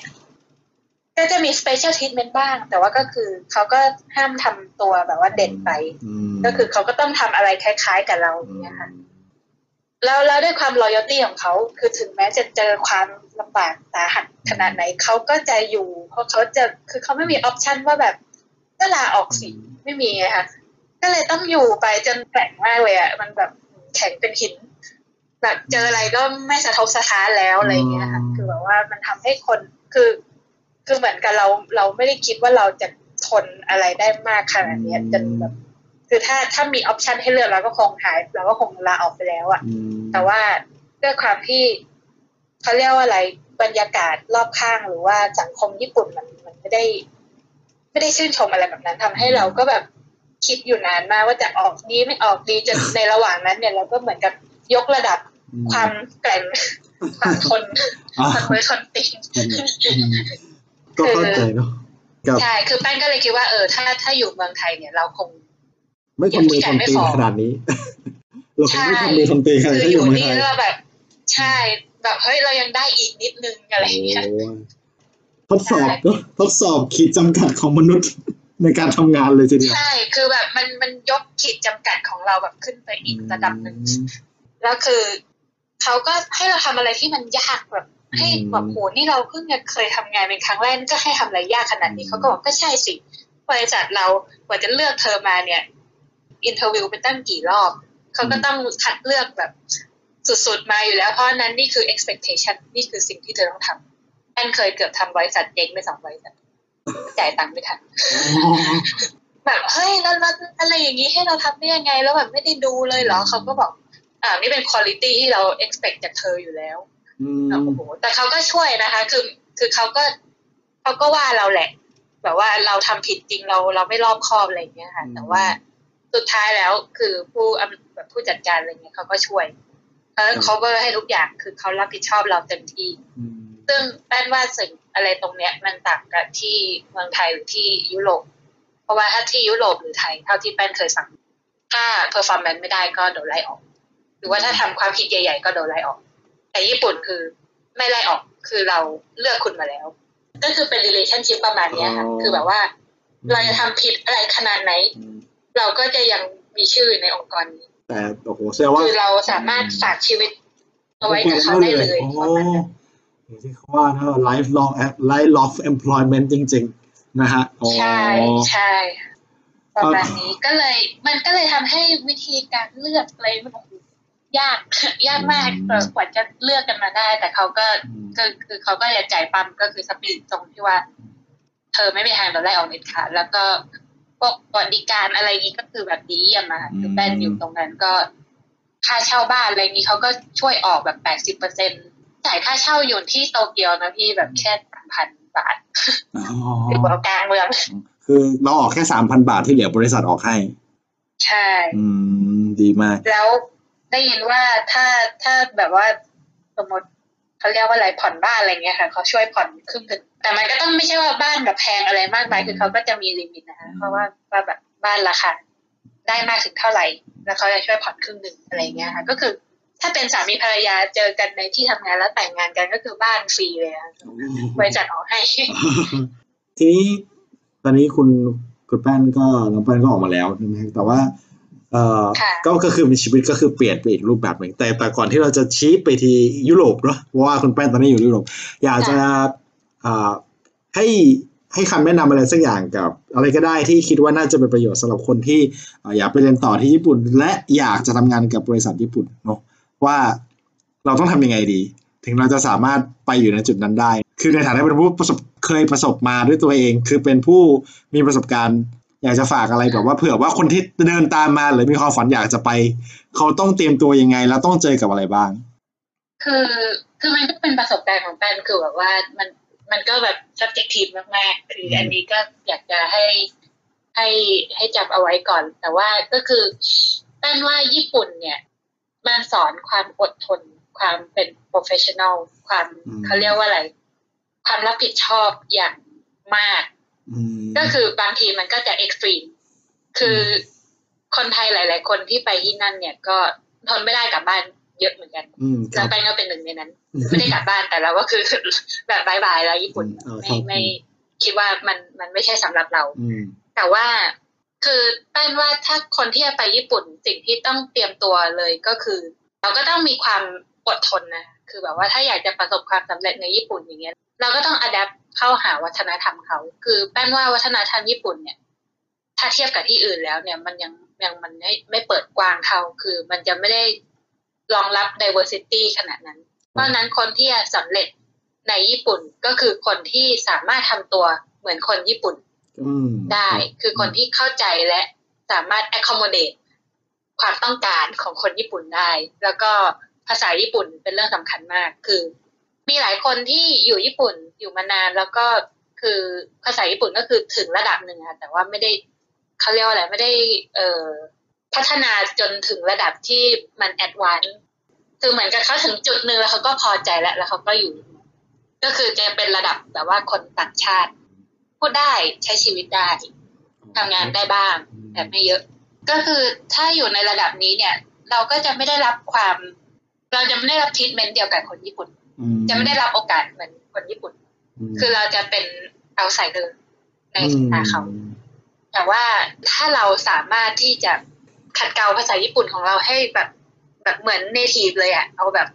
ก็จะมี special treatment บ้าง แต่ว่าก็คือเขาก็ห้ามทำตัวแบบว่าเด่นไปอืมก็คือเขาก็ต้องทำอะไรคล้ายๆกับเราอย่างเงี้ยค่ะแล้วแล้วด้วยความ loyalty ของเขาคือถึงแม้จะเจอความลำบากสาหัสขนาดไหนเขาก็จะอยู่เพราะเขาจะคือเขาไม่มีออปชันว่าแบบก็ลาออกสิไม่มีไงคะก็เลยต้องอยู่ไปจนแข็งมากเลยอะมันแบบแข็งเป็นหิน แบบเจออะไรก็ไม่สะทกสะท้านแล้วอะไรอย่างเงี้ยค่ะคือแบบว่ามันทำให้คนคือ คือเหมือนกับเราเราไม่ได้คิดว่าเราจะทนอะไรได้มากขนาดเนี้ยจนแบบคือถ้าถ้ามีออปชันให้เลือกเราก็คงหายเราก็คงลาออกไปแล้วอะอืมแต่ว่าด้วยความที่เขาเรียกว่าอะไรบรรยากาศรอบข้างหรือว่าสังคมญี่ปุ่นมันมันไม่ได้ ไม่ได้ชื่นชมอะไรแบบนั้นทำให้เราก็แบบคิดอยู่นานมากว่าจะออกดีไม่ออกดีจนในระหว่างนั้น เนี่ยเราก็เหมือนกับยกระดับความแกร่งความทนอ๋อความมือทนติงอืม ก็เข้าใจเนาะกับใช่คือแป้งก็เลยคิดว่าเออถ้าถ้าอยู่เมืองไทยเนี่ยเราคง ไม่ทำมือทำตีนขนาดนี้เราคงไม่ทำมือทำตีนขนาดคือที่ออยู่ยู่เมืองนี่ไทยแล้วแบบ ใช่แบบเฮ้ยเรายังได้อีกนิดนึงอะไรอย่างเงี้ยโอ้ทดสอบเนอะทดสอบขีดจำกัดของมนุษย์ในการทำงานเลยทีเดียวใช่คือแบบมันมันยกขีดจำกัดของเราแบบขึ้นไปอีกระดับหนึ่งแล้วคือเขาก็ให้เราทำอะไรที่มันยากแบบ ให้อืมแบบโหนี่เราเพิ่งจะเคยทำงานเป็นครั้งแรกนี่ก็ให้ทำอะไรยากขนาดนี้อืมเขาก็บอกก็ใช่สิบริษัทเรากว่าจะเลือกเธอมาเนี่ยอินเทอร์วิวเป็นตั้งกี่รอบเขาก็ต้องคัดเลือกแบบสุดๆมาอยู่แล้วเพราะฉะนั้นนี่คือ expectation นี่คือสิ่งที่เธอต้องทำแอนเคยเกือบทำบริษัทเจ๊งไปสองบริษัทจ่ายตังค์ไม่ทันแบบเฮ้ยแล้วแล้วอะไรอย่างนี้ให้เราทำได้ยังไง แล้วแบบไม่ได้ดูเลยเหรอเขาก็บอก อ่านี่เป็นคุณ i t y ที่เรา expect จากเธออยู่แล้วอืมโอ้โห แต่เขาก็ช่วยนะคะ คือคือเขาก็เขาก็ว่าเราแหละ แบบว่าเราทำผิดจริงเราเราไม่รอบคอบอะไรอย่างเงี้ยค่ะ แต่ว่าสุดท้ายแล้วคือผู้อำแบบผู้จัดการอะไรเงี้ยเขาก็ช่วยเขา cover ให้ทุกอย่างคือเขารับผิดชอบเราเต็มที่อืมซึ่งแป้นว่าสิ่งอะไรตรงเนี้ย มันต่างกับที่เมืองไทยหรือที่ยุโรปเพราะว่าถ้าที่ยุโรปหรือไทยเท่าที่แป้นเคยฟังถ้า performance ไม่ได้ก็โดนไล่ออก หรือว่าถ้าทำความผิดใหญ่ ๆ ก็โดนไล่ออก แต่ญี่ปุ่นคือไม่ไล่ออกคือเราเลือกคุณมาแล้ว ก็คือเป็น relationship ประมาณเนี้ยค่ะ คือแบบว่า เราจะทำผิดอะไรขนาดไหนอืมเราก็จะยังมีชื่อในองค์กรนี้ แต่โอ้โหแสดงว่าคือเราสามารถฝากชีวิตเอาไว้กับเขาได้เลยโอ้ประมาณนั้นอย่างที่เขาว่านะ life long life long employment จริง ๆ นะฮะอ๋อใช่ใช่ประมาณนี้ก็เลย มันก็เลยทำให้วิธีการเลือกอะไรมันโอ้โห ยากยากมากเออกว่าจะเลือกกันมาได้ แต่เขาก็อืมก็คือเขาก็จะใจปั๊มก็คือสปีดตรงที่ว่า เธอไม่มีทางโดนไล่ออกเด็ดขาดแล้วก็พวกบริการอะไรนี้ก็คือแบบดีเยี่ยมอะค่ะคือแป้นอยู่ตรงนั้นก็ค่าเช่าบ้านอะไรนี้เขาก็ช่วยออกแบบแปดสิบเปอร์เซ็นจ่ายค่าเช่าอยู่ที่โตเกียวนะพี่แบบแค่สามพันบาทอ๋ออยู่กลางเมืองคือเราออกแค่สามพันบาทที่เหลือบริษัทออกให้ ใช่ อืม ดีมาก แล้ว ได้ยินว่าถ้าถ้าแบบว่าสมมติเขาเรียกว่าอะไรผ่อนบ้านอะไรเงี้ยค่ะเขาช่วยผ่อนครึ่งหนึ่งแต่มันก็ต้องไม่ใช่ว่าบ้านแบบแพงอะไรมากมายคือเขาก็จะมีลิมิตนะคะเพราะว่าว่าแบบบ้านราคาได้มากถึงเท่าไหร่ แล้วเขาจะช่วยผ่อนครึ่งหนึ่งอะไรเงี้ยค่ะ ก็คือ ถ้าเป็นสามีภรรยาเจอกันในที่ทำงานแล้วแต่งงานกันก็คือบ้านฟรีเลยค่ะบริษัทออกให้ ทีนี้หอนนี้คุณคุณแป้นก็น้องแป้นก็ออกมาแล้วนะครับแต่ว่า เอ่อค่ะก็ก็คือมีชีวิตก็คือเปลี่ยนไปอีกรูปแบบหนึ่งแต่แต่ก่อนที่เราจะชี้ไปที่ยุโรปเนาะเพราะว่าคุณแป้นตอนนี้อยู่ยุโรปอยากจะอ่าให้ให้คำแนะนำอะไรสักอย่างกับ อะไรก็ได้ที่คิดว่าน่าจะเป็นประโยชน์สำหรับคนที่อ่าอยากไปเรียนต่อที่ญี่ปุ่น และอยากจะทำงานกับบริษัทญี่ปุ่นเนาะว่าเราต้องทำยังไงดี ถึงเราจะสามารถไปอยู่ในจุดนั้นได้ คือในฐานะเป็นผู้ประสบเคยประสบมาด้วยตัวเอง คือเป็นผู้มีประสบการณ์ อยากจะฝากอะไรแบบว่าเผื่อว่าคนที่เดินตามมาหรือมีความฝันอยากจะไป เขาต้องเตรียมตัวยังไง แล้วต้องเจอกับอะไรบ้าง คือคือมันก็เป็นประสบการณ์ของแป้นคือแบบว่ามันมันก็แบบ subjective มากๆ คืออันนี้ก็อยากจะให้ให้ให้จำเอาไว้ก่อน แต่ว่าก็คือแป้นว่าญี่ปุ่นเนี่ย มันสอนความอดทน ความเป็น professional ความอืมเขาเรียกว่าอะไร ความรับผิดชอบอย่างมากอืม ก็คือบางทีมันก็จะเอ็กซ์ตรีมคือคนไทยหลาย ๆ คนที่ไปที่นั่นเนี่ยก็ทนไม่ได้กลับบ้านเยอะเหมือนกันอืมคแล้รัวบแป้งก็เป็นหนึ่งในนั้น ไม่ได้กลับบ้านแต่เราก็คือแบบบายบายแล้วญี่ปุ่นอืมเออครัไม่บไม่คิดว่ามันมันไม่ใช่สำหรับเราอืมแต่ว่าคือแป้นว่าถ้าคนที่จะไปญี่ปุ่นสิ่งที่ต้องเตรียมตัวเลยก็คือ เราก็ต้องมีความอดทนนะ คือแบบว่าถ้าอยากจะประสบความสำเร็จในญี่ปุ่นอย่างเงี้ย เราก็ต้องอัดแอปเข้าหาวัฒนธรรมเขา คือแป้นว่าวัฒนธรรมญี่ปุ่นเนี่ย ถ้าเทียบกับที่อื่นแล้วเนี่ย มันยังยังมันไม่ไม่เปิดกว้างเท่า คือมันจะไม่ได้รองรับ diversity ขนาดนั้น เพราะนั้นคนที่จะสำเร็จในญี่ปุ่นก็คือคนที่สามารถทำตัวเหมือนคนญี่ปุ่นได้ คือคนที่เข้าใจและสามารถ accommodate ความต้องการของคนญี่ปุ่นได้ แล้วก็ ภาษาญี่ปุ่นเป็นเรื่องสำคัญมาก คือ มีหลายคนที่อยู่ญี่ปุ่นอยู่มานานแล้วก็คือภาษาญี่ปุ่นก็คือถึงระดับหนึ่งอะแต่ว่าไม่ได้เขาเรียกว่าอะไรไม่ได้เอ่อพัฒนาจนถึงระดับที่มัน advanceคือเหมือนกับเขาถึงจุดหนึ่งแล้วเขาก็พอใจแล้ว แล้วเขาก็อยู่ ก็คือจะเป็นระดับแบบว่าคนต่างชาติ พูดได้ใช้ชีวิตได้ทำงานได้บ้างแต่ไม่เยอะ ก็คือถ้าอยู่ในระดับนี้เนี่ย เราก็จะไม่ได้รับความ เราจะไม่ได้รับทรีทเมนต์เดียวกับคนญี่ปุ่นอืจะไม่ได้รับโอกาสเหมือนคนญี่ปุ่นมคือเราจะเป็นเอาไซเดอร์ในสายตาเขาอืมแต่ว่าถ้าเราสามารถที่จะขัดเกลาภาษาญี่ปุ่นของเราให้แบบแบบเหมือนเนทีฟเลยอะเอาแบบ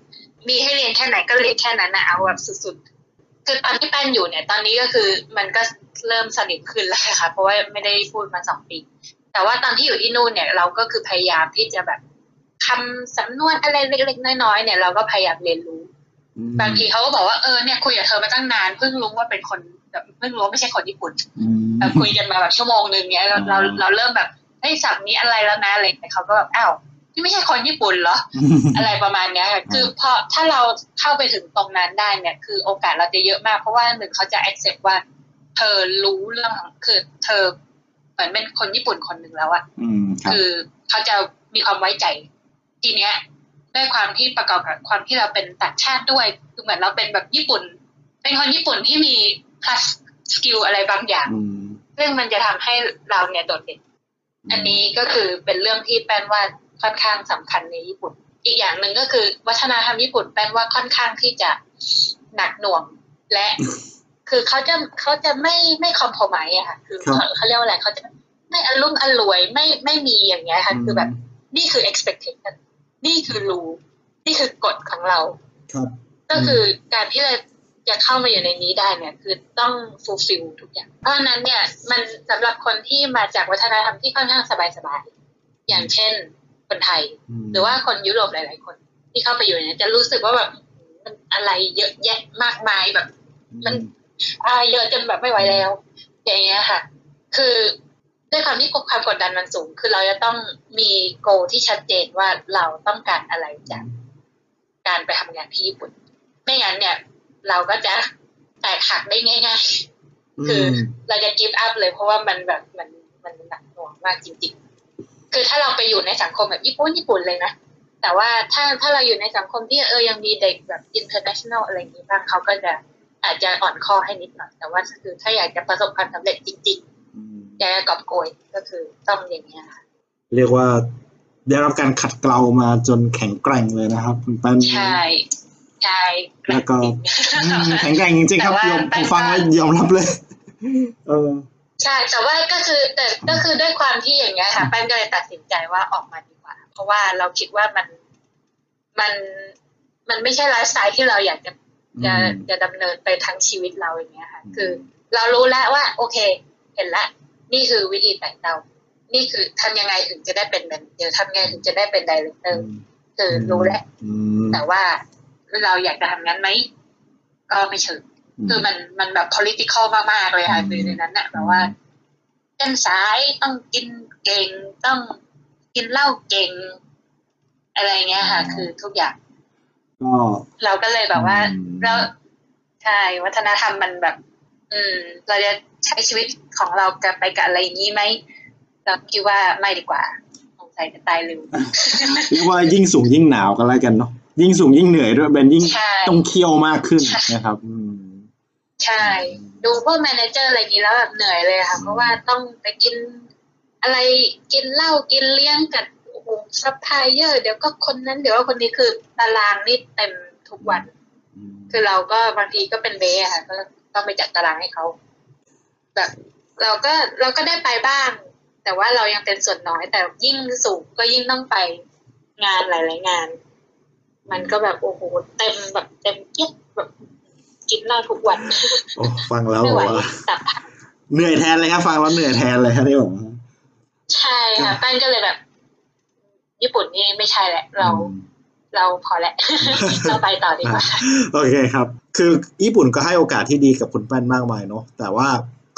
มีให้เรียนแค่ไหนก็เรียนแค่นั้นนะเอาแบบสุดๆ คือตอนที่แป้นอยู่เนี่ย ตอนนี้ก็คือมันก็เริ่มสนิทขึ้นแล้วค่ะ เพราะว่าไม่ได้พูดมาสองปี แต่ว่าตอนที่อยู่ที่นู่นเนี่ย เราก็คือพยายามที่จะแบบ คำสำนวนอะไรเล็ก ๆ น้อยๆเนี่ยเราก็พยายามเรียนรู้อืมบางทีเขาก็บอกว่าเออเนี่ยคุยกับเธอมาตั้งนานเพิ่งรู้ว่าเป็นคนแบบเพิ่งรู้ว่าไม่ใช่คนญี่ปุ่นอืมแบบคุยกันมาแบบชั่วโมงหนึ่งเนี้ยเราเราอืมเราเริ่มแบบเฮ้ยศัพท์นี้อะไรแล้วนะอะไรแต่เขาก็แบบอ้าวนี่ไม่ใช่คนญี่ปุ่นเหรอ อะไรประมาณเนี้ยค่ะคือพอถ้าเราเข้าไปถึงตรงนั้นได้เนี่ย คือโอกาสเราจะเยอะมาก เพราะว่าหนึ่งเขาจะ accept ว่า เธอรู้เรื่องของคือเธอเหมือนเป็นคนญี่ปุ่นคนหนึ่งแล้วอะอืมครับคือเขาจะมีความไว้ใจ ทีเนี้ยด้วยความที่ประกอบกับความที่เราเป็นต่างชาติด้วยคือเหมือนเราเป็นแบบญี่ปุ่น เป็นคนญี่ปุ่นที่มี plus skill อะไรบางอย่างอืมซึ่งมันจะทำให้เราเนี่ยโดดเด่นอันนี้ก็คือเป็นเรื่องที่แป้นว่าค่อนข้างสำคัญในญี่ปุ่น อีกอย่างหนึ่งก็คือวัฒนธรรมญี่ปุ่นแป้นว่าค่อนข้างที่จะหนักหน่วงและคือเขาจะเขาจะไม่ไม่คอมโพมายอะค่ะ คือเขาเขาเรียกว่าอะไรเขาจะไม่อารมณ์อร่วยไม่ไม่มีอย่างเงี้ยค่ะ คือแบบนี่คือ expectation นี่คือรู้นี่คือกฎของเราครับ ก็คือการที่เราจะเข้ามาอยู่ในนี้ได้เนี่ย คือต้อง fulfill ทุกอย่าง เพราะฉะนั้นเนี่ยมันสำหรับคนที่มาจากวัฒนธรรมที่ค่อนข้างสบายๆอย่างเช่น คนไทยมหรือว่าคนยุโรปหลาย ๆ คน ที่เข้าไปอยู่เนี่ยจะรู้สึกว่าแบบมันอะไรเยอะแยะมากมายแบบ มันอ่าเยอะจนแบบไม่ไหวแล้ว อย่างเงี้ยค่ะ คือ ด้วยความที่ความกดดันมันสูง คือเราจะต้องมีโกที่ชัดเจนว่าเราต้องการอะไรจากการไปทำงานที่ญี่ปุ่น ไม่งั้นเนี่ย เราก็จะแตกหักได้ง่าย ๆ คือมเราจะกิฟต์อัพเลยเพราะว่ามันแบบมันมันหนักหน่วงมากจริง ๆ คือถ้าเราไปอยู่ในสังคมแบบญี่ปุ่นญี่ปุ่นเลยนะ แต่ว่าถ้าถ้าเราอยู่ในสังคมที่เออยังมีเด็กแบบ international อะไรอย่างนี้บ้างเขาก็จะอาจจะอ่อนข้อให้นิดหน่อย แต่ว่าคือถ้าอยากจะประสบความสำเร็จจริงอืมๆ อยากจะกอบโกยก็คือต้องอย่างนี้ยค่ะเรียกว่าได้รับการขัดเกลามาจนแข็งแกร่งเลยนะครับคุณแป้นใช่ใช่แล้วก็อืมแข็งแกร่งจริงๆครับแต่ว่ายอมแป้ผงมฟังก็แล้วยอมรับเลย เออใช่แต่ว่าก็คือแต่ก็คือด้วยความที่อย่างเงี้ยค่ะแป้นก็เลยตัดสินใจว่าออกมาดีกว่า เพราะว่าเราคิดว่ามันมันมันไม่ใช่ไลฟ์สไตล์ที่เราอยากจะจะจะดำเนินไปทั้งชีวิตเราอย่างเงี้ยค่ะ คือ เรารู้แล้วว่า โอเค เห็นละ นี่คือวิธีไต่เต้า นี่คือทำยังไงถึงจะได้เป็นแบบเดี๋ยวทำยังไงถึงจะได้เป็น director คือรู้แล้วอืมแต่ว่าเราอยากจะทำงั้นไหมก็ไม่เชิงคือมันมันแบบ political มากๆเลยค่ะคือในนั้นน่ะแบบว่าเส้นสายต้องกินเก่งต้องกินเหล้าเก่ง อะไรเงี้ยค่ะ คือทุกอย่างก็เราก็เลยแบบว่าอืมเราใช่วัฒนธรรมมันแบบ อืม เราจะใช้ชีวิตของเรากับไปกับอะไรอย่างนี้ไหมเราคิดว่าไม่ดีกว่าสงสัยจะตายเร็วเรียกว่ายิ่งสูงยิ่งหนาวกันแล้วกันเนาะยิ่งสูงยิ่งเหนื่อยด้วยเบนยิ่งใช่ต้องเคี่ยวมากขึ้นนะครับ อืมใช่ ดูพวก manager อะไรอย่างนี้แล้วแบบเหนื่อยเลยค่ะ เพราะว่าต้องไปกินอะไรกินเหล้ากินเลี้ยงกับโอ้โหซัพพลายเออร์เดี๋ยวก็คนนั้นเดี๋ยวก็คนนี้คือตารางนี่เต็มทุกวัน คือเราก็บางทีก็เป็นเบ๊อะค่ะก็ ต้องไปจัดตารางให้เขาแบบเราก็เราก็ได้ไปบ้าง แต่ว่าเรายังเป็นส่วนน้อย แต่ยิ่งสูงก็ยิ่งต้องไปงานหลาย ๆ งาน มันก็แบบโอ้โหเต็มแบบเต็มเกียบแบบกินเหล้าทุกวันโอ้ฟังแล้วไม่บไหอวกว่าตับพังเหนื่อยแทนเลยครับ ฟังแล้วเหนื่อยแทนเลยครับที่บอกว่าใช่ค่ะแป้นก็เลยแบบ ญี่ปุ่นนี่ไม่ใช่แหละ เราอืม เราพอแล้วเราไปต่อดีกว่าโอเคครับ คือญี่ปุ่นก็ให้โอกาสที่ดีกับคุณแป้นมากมายเนาะแต่ว่า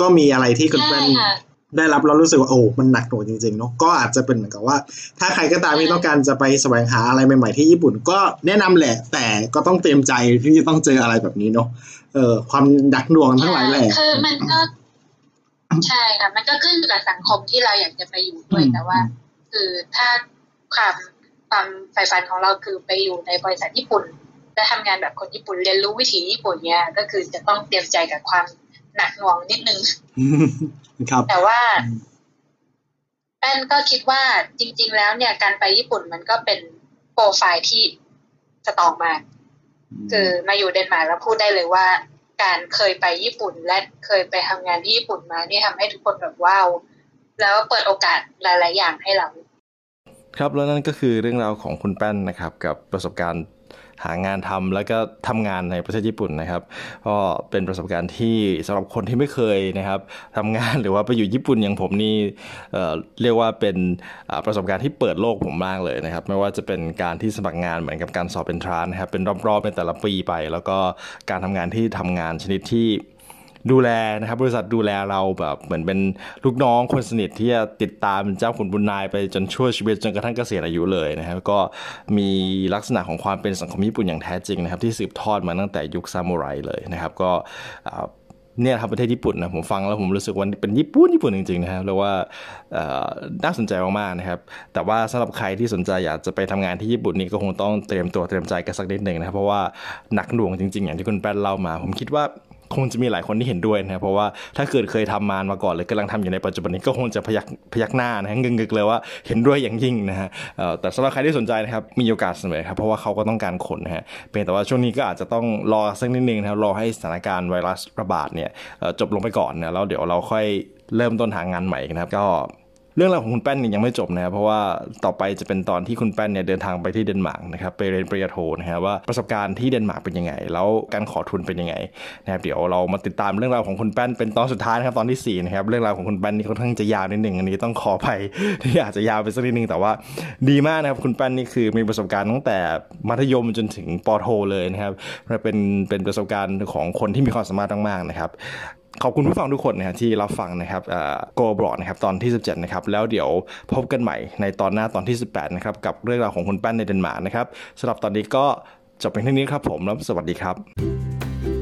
ก็มีอะไรที่คุณใช่แป้นค่ะได้รับแล้วรู้สึกว่าโอ้ มันหนักหน่วงจริงๆเนาะก็อาจจะเป็นเหมือนกับว่า ถ้าใครก็ตามที่ต้องการจะไปแสวงหาอะไรใหม่ๆที่ญี่ปุ่นก็แนะนำแหละ แต่ก็ต้องเตรียมใจที่จะต้องเจออะไรแบบนี้เนาะเออความหนักหน่วงทั้งหลายแหละคือมันก็ใช่ค่ะมันก็ขึ้นอยู่กับสังคมที่เราอยากจะไปอยู่ด้วยอืมแต่ว่า คือถ้าความ ความใฝ่ฝันของเราคือไปอยู่ในบริษัทญี่ปุ่น และทำงานแบบคนญี่ปุ่นเรียนรู้วิถีญี่ปุ่นเนี่ยก็คือจะต้องเตรียมใจกับความหนักหน่วงนิดนึงครับ แต่ว่าอืมแป้นก็คิดว่าจริง ๆ แล้วเนี่ยการไปญี่ปุ่นมันก็เป็นโปรไฟล์ที่สตรองมากคือมาอยู่เดนมาร์กแล้วพูดได้เลยว่า การเคยไปญี่ปุ่นและเคยไปทำงานที่ญี่ปุ่นมานี่ทำให้ทุกคนแบบว้าวแล้วเปิดโอกาสหลาย ๆ อย่างให้เรา ครับแล้วนั่นก็คือเรื่องราวของคุณแป้นนะครับกับประสบการณ์หางานทำแล้วก็ทำงานในประเทศญี่ปุ่นนะครับก็เป็นประสบการณ์ที่สำหรับคนที่ไม่เคยนะครับทำงานหรือว่าไปอยู่ญี่ปุ่นอย่างผมนี่เเรียกว่าเป็นประสบการณ์ที่เปิดโลกผมมากเลยนะครับ ไม่ว่าจะเป็นการที่สมัครงานเหมือนกับการสอบเป็นทรานนะครับเป็นรอบๆในแต่ละปีไป แล้วก็การทำงานที่ทำงานชนิดที่ ดูแลนะครับ บริษัทดูแลเราแบบเหมือนเป็นลูกน้องคนสนิทที่จะติดตามเจ้าขุนบุญนายไปจนชั่วชีวิตจนกระทั่งเกษียณอายุเลยนะครับ ก็มีลักษณะของความเป็นสังคมญี่ปุ่นอย่างแท้จริงนะครับ ที่สืบทอดมาตั้งแต่ยุคซามูไรเลยนะครับ ก็เนี่ยครับประเทศญี่ปุ่นนะผมฟังแล้วผมรู้สึกว่าเป็นญี่ปุ่นญี่ปุ่นจริงๆนะครับแล้วว่าน่าสนใจมากๆนะครับ แต่ว่าสำหรับใครที่สนใจอยากจะไปทำงานที่ญี่ปุ่นนี่ก็คงต้องเตรียมตัวเตรียมใจกันสักนิดหนึ่งนะครับเพราะว่าหนักหน่วงจริงๆ อย่างที่คุณแป้นเล่ามา ผมคิดว่า คงจะมีหลายคนที่เห็นด้วยนะครับเพราะว่าถ้าเกิดเคยทำมานมาก่อนหรือกำลังทำอยู่ในปัจจุบันนี้ก็คงจะพยักพยักหน้านะฮะงึกๆเลยว่าเห็นด้วยอย่างยิ่งนะฮะแต่สำหรับใครที่สนใจนะครับมีโอกาสเสมอครับเพราะว่าเขาก็ต้องการคนนะฮะเพียงแต่ว่าช่วงนี้ก็อาจจะต้องรอสักนิดนึงนะครับรอให้สถานการณ์ไวรัสระบาดเนี่ยจบลงไปก่อนนะแล้วเดี๋ยวเราค่อยเริ่มต้นหางานใหม่นะครับก็ เรื่องราวของคุณแป้นเนี่ยยังไม่จบนะครับเพราะว่าต่อไปจะเป็นตอนที่คุณแป้นเนี่ยเดินทางไปที่เดนมาร์กนะครับไปเรียนปริญญาโทนะครับว่าประสบการณ์ที่เดนมาร์กเป็นยังไง แล้วการขอทุนเป็นยังไงนะครับเดี๋ยวเรามาติดตามเรื่องราวของคุณแป้นเป็นตอนสุดท้ายนะครับตอนที่สี่นะครับเรื่องราวของคุณแป้นนี่ค่อนข้างจะยาวนิดหนึ่งอันนี้ต้องขออภัยที่อาจจะยาวไปสักนิดนึงแต่ว่าดีมากนะครับคุณแป้นนี่คือมีประสบการณ์ตั้งแต่มัธยมจนถึงปโทเลยนะครับเป็นเป็นประสบการณ์ของคนที่มีความสามารถมากๆนะครับ ขอบคุณผู้ฟังทุกคนนะครับที่รับฟังนะครับโกบรอดนะครับตอนที่ 17 นะครับ แล้วเดี๋ยวพบกันใหม่ในตอนหน้าตอนที่ 18 นะครับ กับเรื่องราวของคุณแป้นในเดนมาร์กนะครับสำหรับตอนนี้ก็จบเป็นเท่านี้ครับผมแล้วสวัสดีครับ